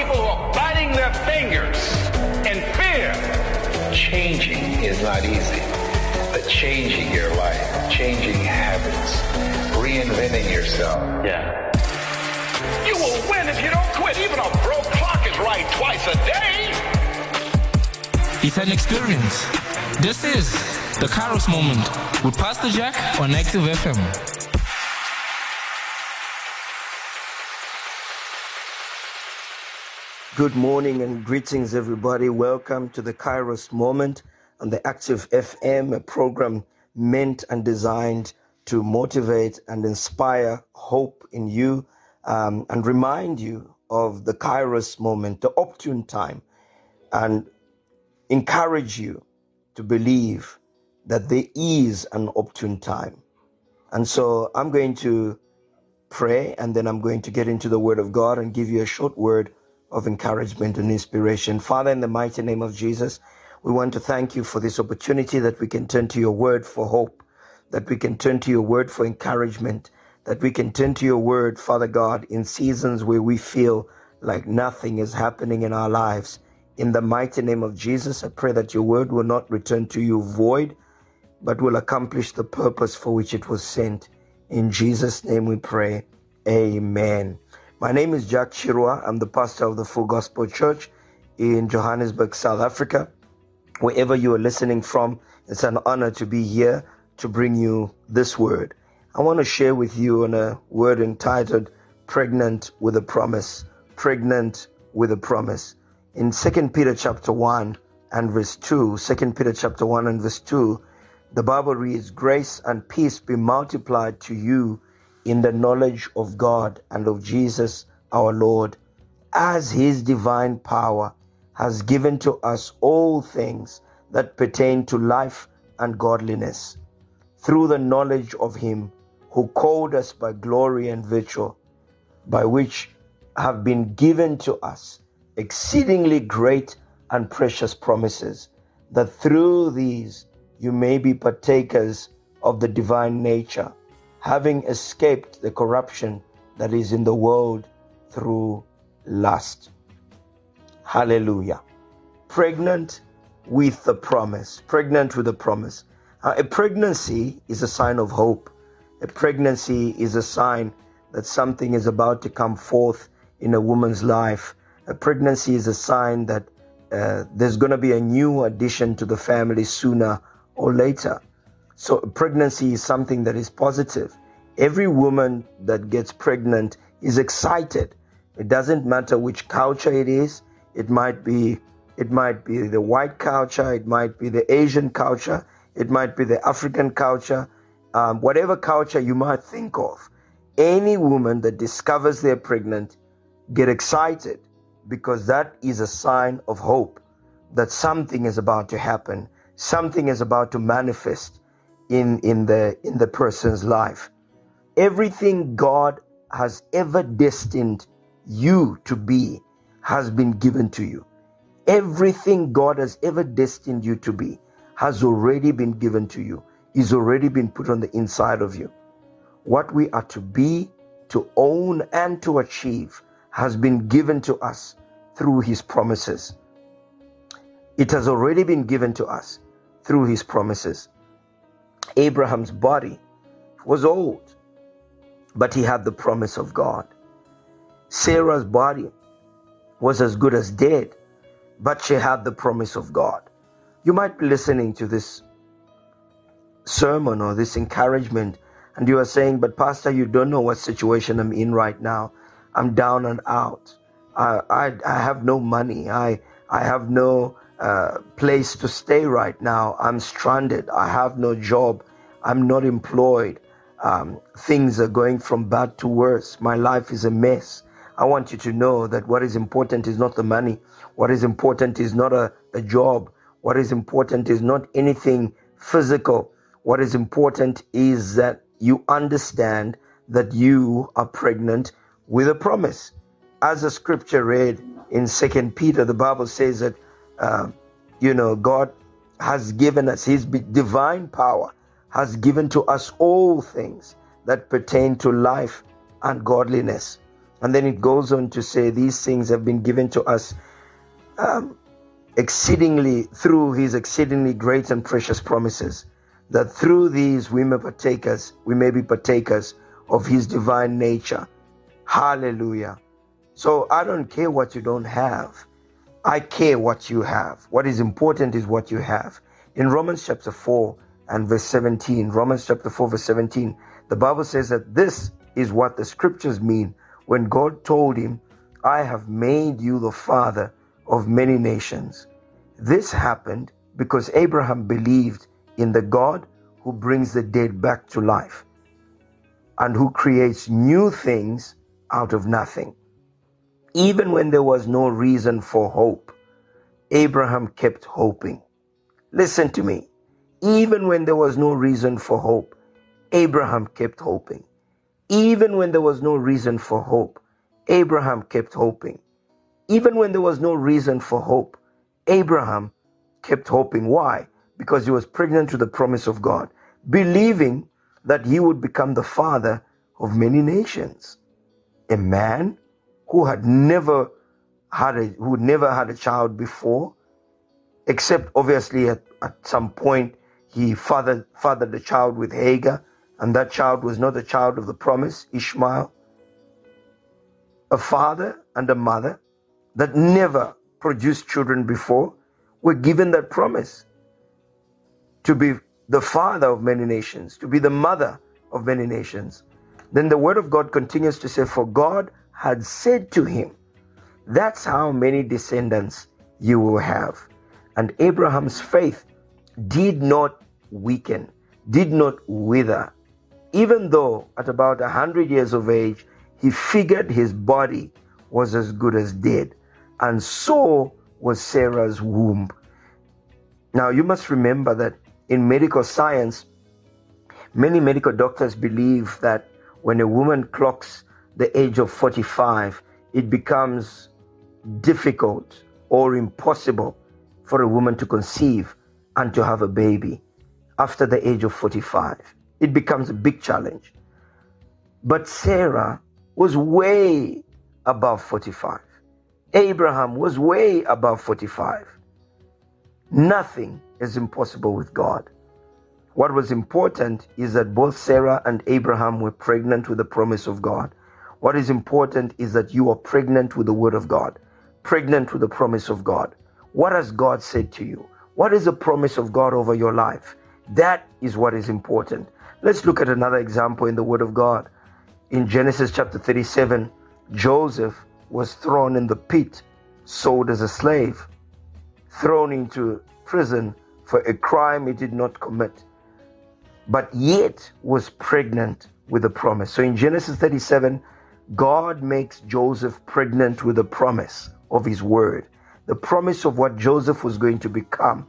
people who are biting their fingers in fear. Changing is not easy, but changing your life, changing habits, reinventing yourself. Yeah. You will win if you don't quit. Even a broke clock is right twice a day. It's an experience. This is the Kairos Moment with Pastor Jack on Active FM. Good morning and greetings, everybody. Welcome to the Kairos Moment on the Active FM, a program meant and designed to motivate and inspire hope in you um, and remind you of the Kairos moment, the opportune time, and encourage you to believe that there is an opportune time. And so I'm going to pray and then I'm going to get into the Word of God and give you a short word of encouragement and inspiration. Father, in the mighty name of Jesus, we want to thank you for this opportunity that we can turn to your word for hope, that we can turn to your word for encouragement, that we can turn to your word, Father God, in seasons where we feel like nothing is happening in our lives. In the mighty name of Jesus, I pray that your word will not return to you void, but will accomplish the purpose for which it was sent. In Jesus' name we pray. Amen. My name is Jack Chirwa. I'm the pastor of the Full Gospel Church in Johannesburg, South Africa. Wherever you are listening from, it's an honor to be here to bring you this word. I want to share with you on a word entitled Pregnant with a Promise. Pregnant with a Promise. In 2 Peter chapter 1 and verse 2, 2 Peter chapter 1 and verse 2, the Bible reads, Grace and peace be multiplied to you in the knowledge of God and of Jesus our Lord, as his divine power has given to us all things that pertain to life and godliness, through the knowledge of him who called us by glory and virtue, by which have been given to us exceedingly great and precious promises, that through these you may be partakers of the divine nature having escaped the corruption that is in the world through lust. Hallelujah. Pregnant with the promise. Pregnant with the promise. Uh, a pregnancy is a sign of hope. A pregnancy is a sign that something is about to come forth in a woman's life. A pregnancy is a sign that uh, there's going to be a new addition to the family sooner or later. So pregnancy is something that is positive. Every woman that gets pregnant is excited. It doesn't matter which culture it is. It might be it might be the white culture, it might be the Asian culture, it might be the African culture, um, whatever culture you might think of. Any woman that discovers they're pregnant get excited because that is a sign of hope that something is about to happen, something is about to manifest in, in, the, in the person's life. Everything God has ever destined you to be has been given to you. Everything God has ever destined you to be has already been given to you, is already been put on the inside of you. What we are to be, to own, and to achieve has been given to us through His promises. It has already been given to us through His promises. Abraham's body was old, but he had the promise of God. Sarah's body was as good as dead, but she had the promise of God. You might be listening to this sermon or this encouragement, and you are saying, But, Pastor, you don't know what situation I'm in right now. I'm down and out. I, I, I have no money. I, I have no uh, place to stay right now. I'm stranded. I have no job. I'm not employed. Um, things are going from bad to worse. My life is a mess. I want you to know that what is important is not the money. What is important is not a, a job. What is important is not anything physical. What is important is that you understand that you are pregnant with a promise. As the scripture read in Second Peter, the Bible says that uh, you know, God has given us His divine power, has given to us all things that pertain to life and godliness. And then it goes on to say, These things have been given to us um, exceedingly through his exceedingly great and precious promises, that through these we may partakers, we may be partakers of his divine nature. Hallelujah. So I don't care what you don't have. I care what you have. What is important is what you have. In Romans chapter 4 and verse 17, Romans chapter 4, verse 17, the Bible says that this is what the scriptures mean when God told him, I have made you the father of many nations. This happened because Abraham believed in the God who brings the dead back to life and who creates new things out of nothing. Even when there was no reason for hope, Abraham kept hoping. Listen to me. Even when there was no reason for hope, Abraham kept hoping. Even when there was no reason for hope, Abraham kept hoping. Even when there was no reason for hope, Abraham kept hoping. Why? Because he was pregnant to the promise of God, believing that he would become the father of many nations. A man who had never had a who never had a child before, except obviously at, at some point he fathered fathered a child with Hagar, and that child was not a child of the promise, Ishmael. A father and a mother that never produced children before were given that promise to be the father of many nations, to be the mother of many nations. Then the word of God continues to say, For God had said to him, That's how many descendants you will have. And Abraham's faith did not weaken, did not wither. Even though at about a hundred years of age, he figured his body was as good as dead and so was Sarah's womb. Now, you must remember that in medical science, many medical doctors believe that when a woman clocks the age of 45, it becomes difficult or impossible for a woman to conceive and to have a baby after the age of 45. It becomes a big challenge. But Sarah was way above 45. Abraham was way above 45. Nothing is impossible with God. What was important is that both Sarah and Abraham were pregnant with the promise of God. What is important is that you are pregnant with the word of God, pregnant with the promise of God. What has God said to you? What is the promise of God over your life? That is what is important. Let's look at another example in the word of God. In Genesis chapter 37, Joseph was thrown in the pit, sold as a slave, thrown into prison for a crime he did not commit, but yet was pregnant with a promise. So in Genesis 37, God makes Joseph pregnant with the promise of his word, the promise of what Joseph was going to become,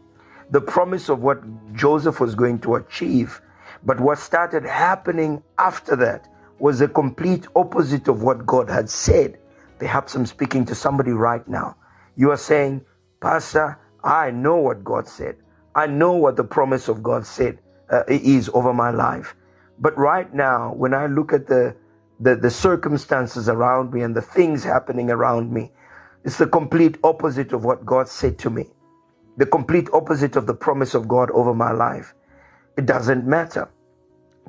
the promise of what Joseph was going to achieve. But what started happening after that was the complete opposite of what God had said. Perhaps I'm speaking to somebody right now. You are saying, Pastor, I know what God said. I know what the promise of God said uh, is over my life. But right now, when I look at the, the, the circumstances around me and the things happening around me, it's the complete opposite of what God said to me. The complete opposite of the promise of God over my life. It doesn't matter.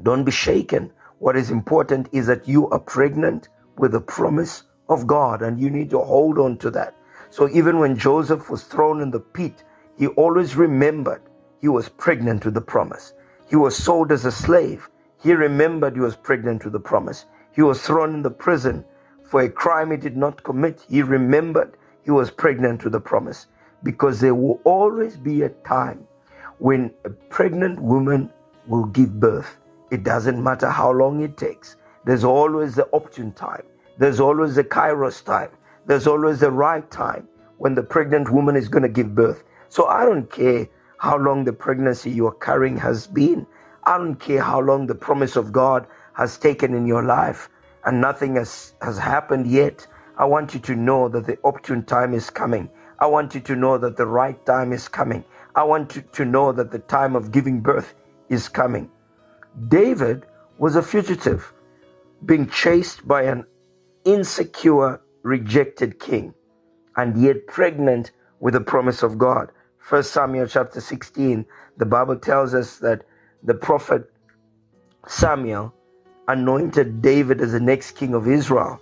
Don't be shaken. What is important is that you are pregnant with the promise of God, and you need to hold on to that. So even when Joseph was thrown in the pit, he always remembered he was pregnant with the promise. He was sold as a slave. He remembered he was pregnant with the promise. He was thrown in the prison for a crime he did not commit. He remembered he was pregnant with the promise because there will always be a time when a pregnant woman will give birth. It doesn't matter how long it takes. There's always the opportune time. There's always the kairos time. There's always the right time when the pregnant woman is going to give birth. So I don't care how long the pregnancy you are carrying has been. I don't care how long the promise of God has taken in your life and nothing has, has happened yet. I want you to know that the opportune time is coming. I want you to know that the right time is coming. I want you to know that the time of giving birth is coming. David was a fugitive, being chased by an insecure, rejected king, and yet pregnant with the promise of God. First Samuel chapter 16, the Bible tells us that the prophet Samuel anointed David as the next king of Israel.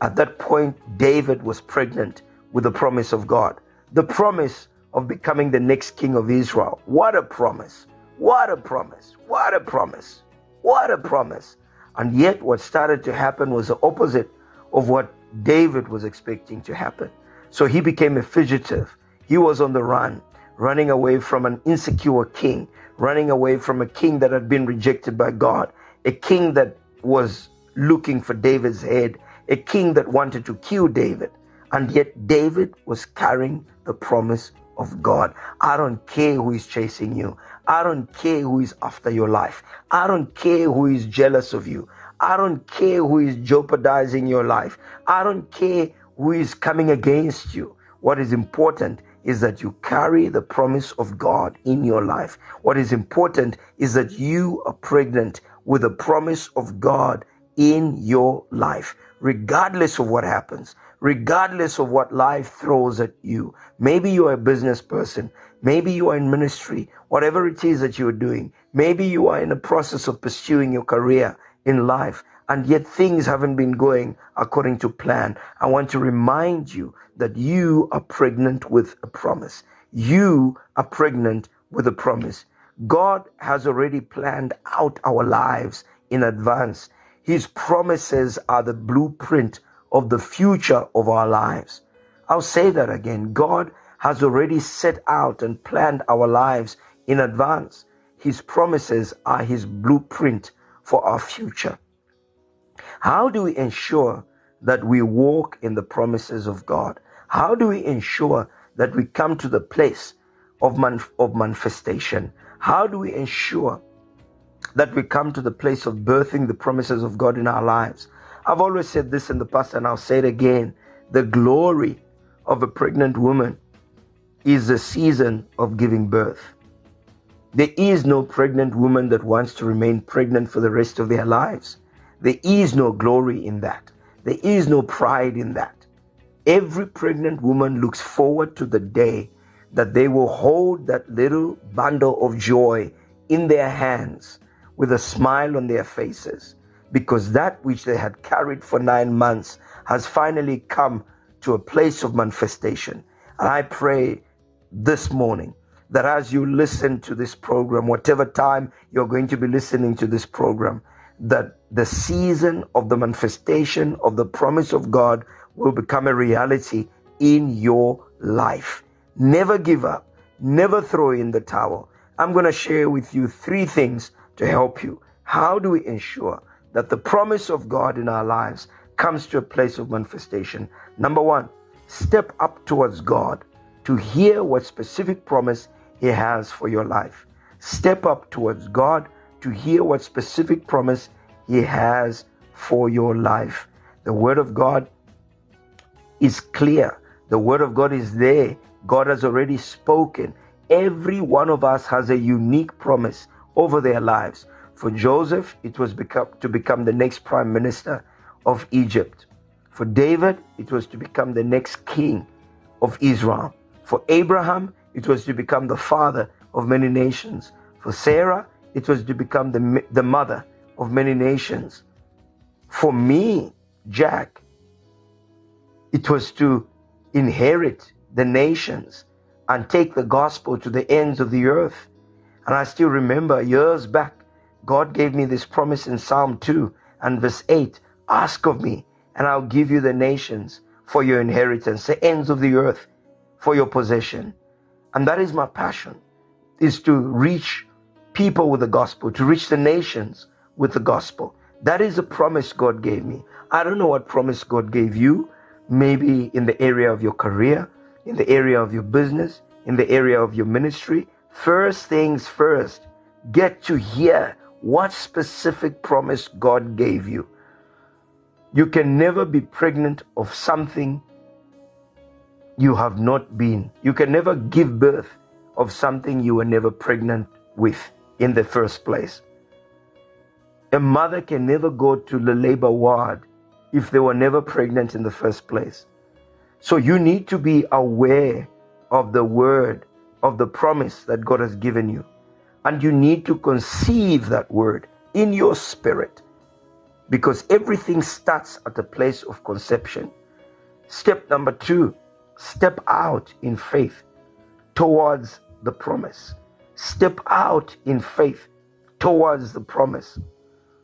At that point, David was pregnant with the promise of God. The promise of becoming the next king of Israel. What a promise! What a promise! What a promise! What a promise! And yet, what started to happen was the opposite of what David was expecting to happen. So he became a fugitive. He was on the run, running away from an insecure king, running away from a king that had been rejected by God, a king that was looking for David's head, a king that wanted to kill David. And yet, David was carrying the promise of God. I don't care who is chasing you. I don't care who is after your life. I don't care who is jealous of you. I don't care who is jeopardizing your life. I don't care who is coming against you. What is important is that you carry the promise of God in your life. What is important is that you are pregnant with the promise of God in your life, regardless of what happens, regardless of what life throws at you. Maybe you are a business person. Maybe you are in ministry, whatever it is that you are doing. Maybe you are in the process of pursuing your career in life and yet things haven't been going according to plan. I want to remind you that you are pregnant with a promise. You are pregnant with a promise. God has already planned out our lives in advance. His promises are the blueprint of the future of our lives. I'll say that again. God has already set out and planned our lives in advance. His promises are His blueprint for our future. How do we ensure that we walk in the promises of God? How do we ensure that we come to the place of, of manifestation? How do we ensure that we come to the place of birthing the promises of God in our lives? I've always said this in the past and I'll say it again. The glory of a pregnant woman is the season of giving birth. There is no pregnant woman that wants to remain pregnant for the rest of their lives. There is no glory in that. There is no pride in that. Every pregnant woman looks forward to the day that they will hold that little bundle of joy in their hands with a smile on their faces because that which they had carried for nine months has finally come to a place of manifestation. And I pray this morning that as you listen to this program, whatever time you're going to be listening to this program, that the season of the manifestation of the promise of God will become a reality in your life. Never give up. Never throw in the towel. I'm going to share with you three things to help you. How do we ensure that the promise of God in our lives comes to a place of manifestation? Number one, step up towards God to hear what specific promise He has for your life. Step up towards God to hear what specific promise He has for your life. The Word of God is clear, the Word of God is there. God has already spoken. Every one of us has a unique promise over their lives. For Joseph, it was become, to become the next prime minister of Egypt. For David, it was to become the next king of Israel. For Abraham, it was to become the father of many nations. For Sarah, it was to become the, the mother of many nations. For me, Jack, it was to inherit the nations and take the gospel to the ends of the earth. And I still remember years back, God gave me this promise in Psalm 2 and verse 8 Ask of me, and I'll give you the nations for your inheritance, the ends of the earth for your possession. And that is my passion, is to reach people with the gospel, to reach the nations with the gospel. That is a promise God gave me. I don't know what promise God gave you, maybe in the area of your career, in the area of your business, in the area of your ministry. First things first, get to hear what specific promise God gave you. You can never be pregnant of something you have not been. You can never give birth of something you were never pregnant with in the first place. A mother can never go to the labor ward if they were never pregnant in the first place. So you need to be aware of the word, of the promise that God has given you. And you need to conceive that word in your spirit because everything starts at the place of conception. Step number two, step out in faith towards the promise. Step out in faith towards the promise.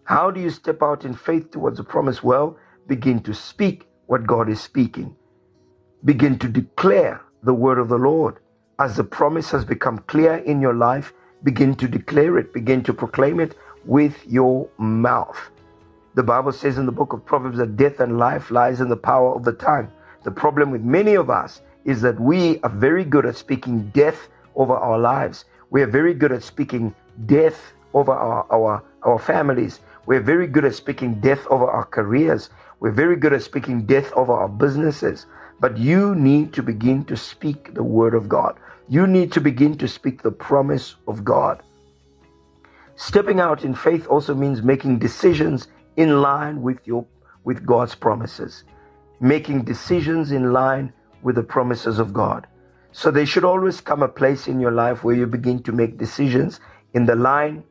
How do you step out in faith towards the promise? Well, begin to speak what God is speaking. Begin to declare the word of the Lord. As the promise has become clear in your life, begin to declare it, begin to proclaim it with your mouth. The Bible says in the book of Proverbs that death and life lies in the power of the tongue. The problem with many of us is that we are very good at speaking death over our lives. We are very good at speaking death over our, our, our families. We're very good at speaking death over our careers. We're very good at speaking death over our businesses. But you need to begin to speak the word of God. You need to begin to speak the promise of God. Stepping out in faith also means making decisions in line with your with God's promises. Making decisions in line with the promises of God. So there should always come a place in your life where you begin to make decisions in the line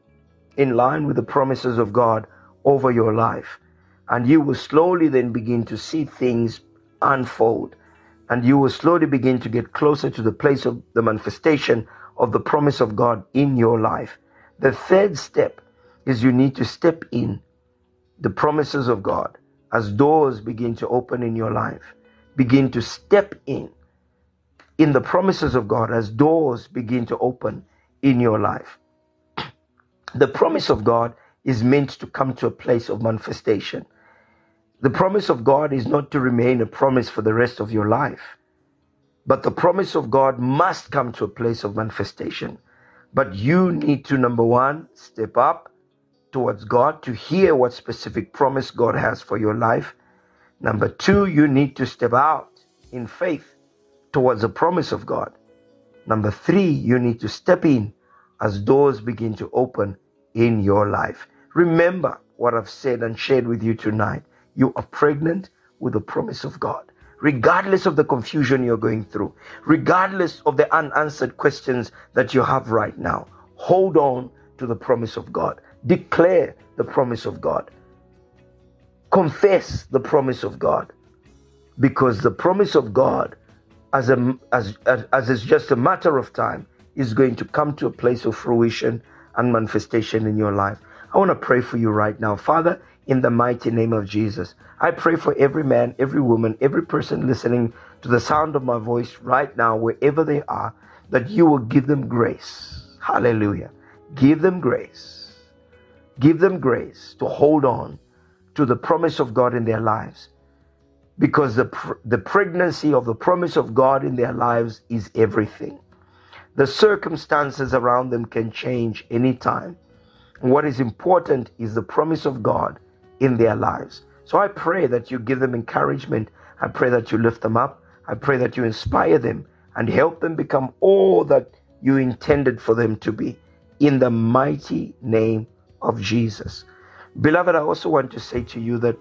in line with the promises of God over your life. And you will slowly then begin to see things unfold. And you will slowly begin to get closer to the place of the manifestation of the promise of God in your life. The third step is you need to step in the promises of God as doors begin to open in your life. Begin to step in in the promises of God as doors begin to open in your life. The promise of God is meant to come to a place of manifestation. The promise of God is not to remain a promise for the rest of your life, but the promise of God must come to a place of manifestation. But you need to, number one, step up towards God to hear what specific promise God has for your life. Number two, you need to step out in faith towards the promise of God. Number three, you need to step in as doors begin to open in your life. Remember what I've said and shared with you tonight. You are pregnant with the promise of God. Regardless of the confusion you're going through, regardless of the unanswered questions that you have right now, hold on to the promise of God. Declare the promise of God. Confess the promise of God. Because the promise of God, as, a, as, as, is just a matter of time, is going to come to a place of fruition and manifestation in your life. I want to pray for you right now. Father, in the mighty name of Jesus, I pray for every man, every woman, every person listening to the sound of my voice right now, wherever they are, that you will give them grace. Hallelujah. Give them grace. Give them grace to hold on to the promise of God in their lives. Because the, the pregnancy of the promise of God in their lives is everything. The circumstances around them can change anytime. What is important is the promise of God in their lives. So I pray that you give them encouragement. I pray that you lift them up. I pray that you inspire them and help them become all that you intended for them to be. In the mighty name of Jesus. Beloved, I also want to say to you that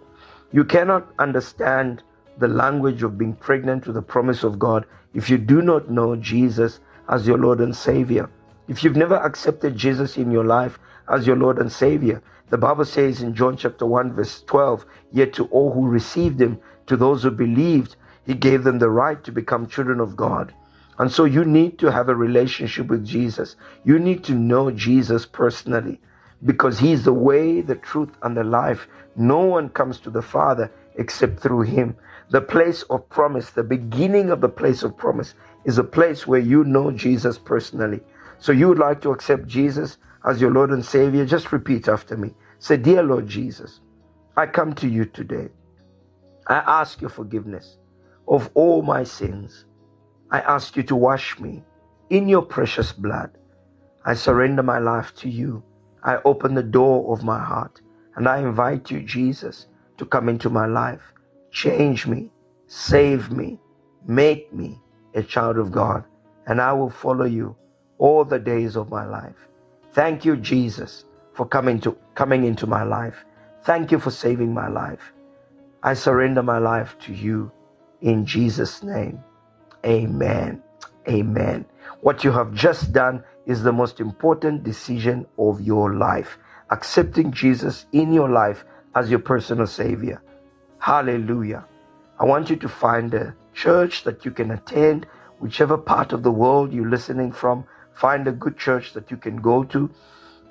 you cannot understand the language of being pregnant with the promise of God if you do not know Jesus as your Lord and Savior. If you've never accepted Jesus in your life as your Lord and Savior, the Bible says in John chapter 1, verse 12, Yet to all who received him, to those who believed, he gave them the right to become children of God. And so you need to have a relationship with Jesus. You need to know Jesus personally because he's the way, the truth, and the life. No one comes to the Father except through him. The place of promise, the beginning of the place of promise, is a place where you know Jesus personally. So you would like to accept Jesus as your Lord and Savior, just repeat after me. Say, Dear Lord Jesus, I come to you today. I ask your forgiveness of all my sins. I ask you to wash me in your precious blood. I surrender my life to you. I open the door of my heart and I invite you, Jesus, to come into my life. Change me, save me, make me a child of God, and I will follow you all the days of my life. Thank you, Jesus, for coming to coming into my life. Thank you for saving my life. I surrender my life to you in Jesus' name. Amen. Amen. What you have just done is the most important decision of your life. Accepting Jesus in your life as your personal Savior. Hallelujah. I want you to find a church that you can attend, whichever part of the world you're listening from. Find a good church that you can go to.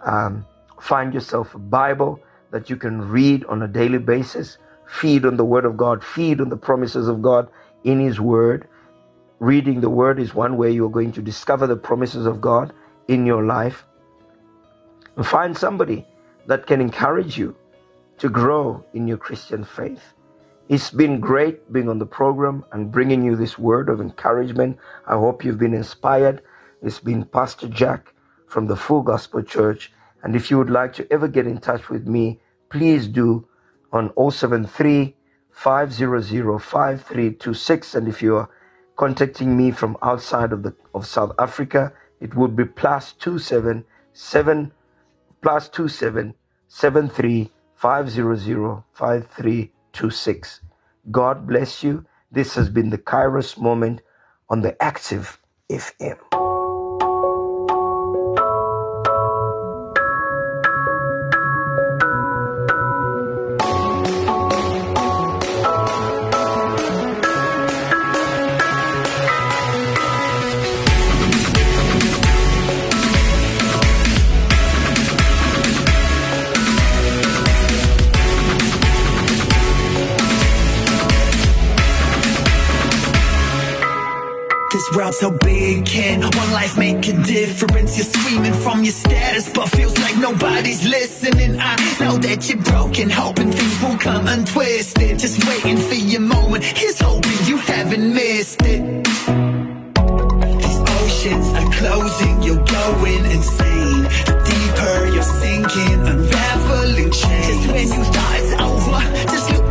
Um, find yourself a Bible that you can read on a daily basis. Feed on the Word of God, feed on the promises of God in His Word. Reading the Word is one way you're going to discover the promises of God in your life. And find somebody that can encourage you to grow in your Christian faith. It's been great being on the program and bringing you this word of encouragement. I hope you've been inspired. It's been Pastor Jack from the Full Gospel Church. And if you would like to ever get in touch with me, please do on 073 500 5326. And if you are contacting me from outside of the of South Africa, it would be plus two seven seven plus two seven seven three five zero zero five three two six. God bless you. This has been the Kairos moment on the Active FM. World so big, can one life make a difference? You're screaming from your status, but feels like nobody's listening. I know that you're broken, hoping things will come untwisted. Just waiting for your moment, here's hoping you haven't missed it. These oceans are closing, you're going insane. The deeper you're sinking, unraveling chains. Just when you thought it's over, just look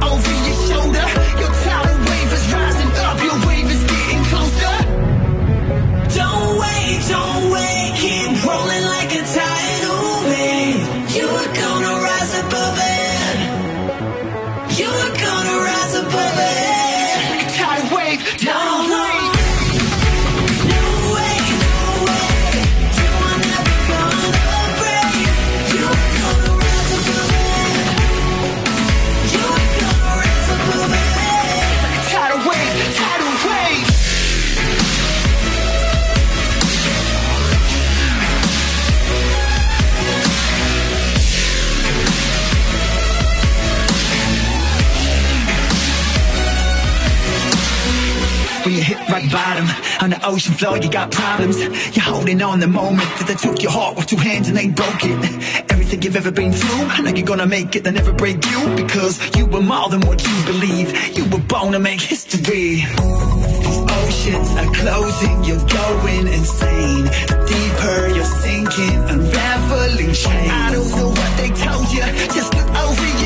on the ocean floor, you got problems. You're holding on the moment that they took your heart with two hands and they broke it. Everything you've ever been through, I know you're gonna make it. They never break you because you were more than what you believe. You were born to make history. These oceans are closing, you're going insane. The deeper you're sinking, unraveling don't know what they told you, just look over your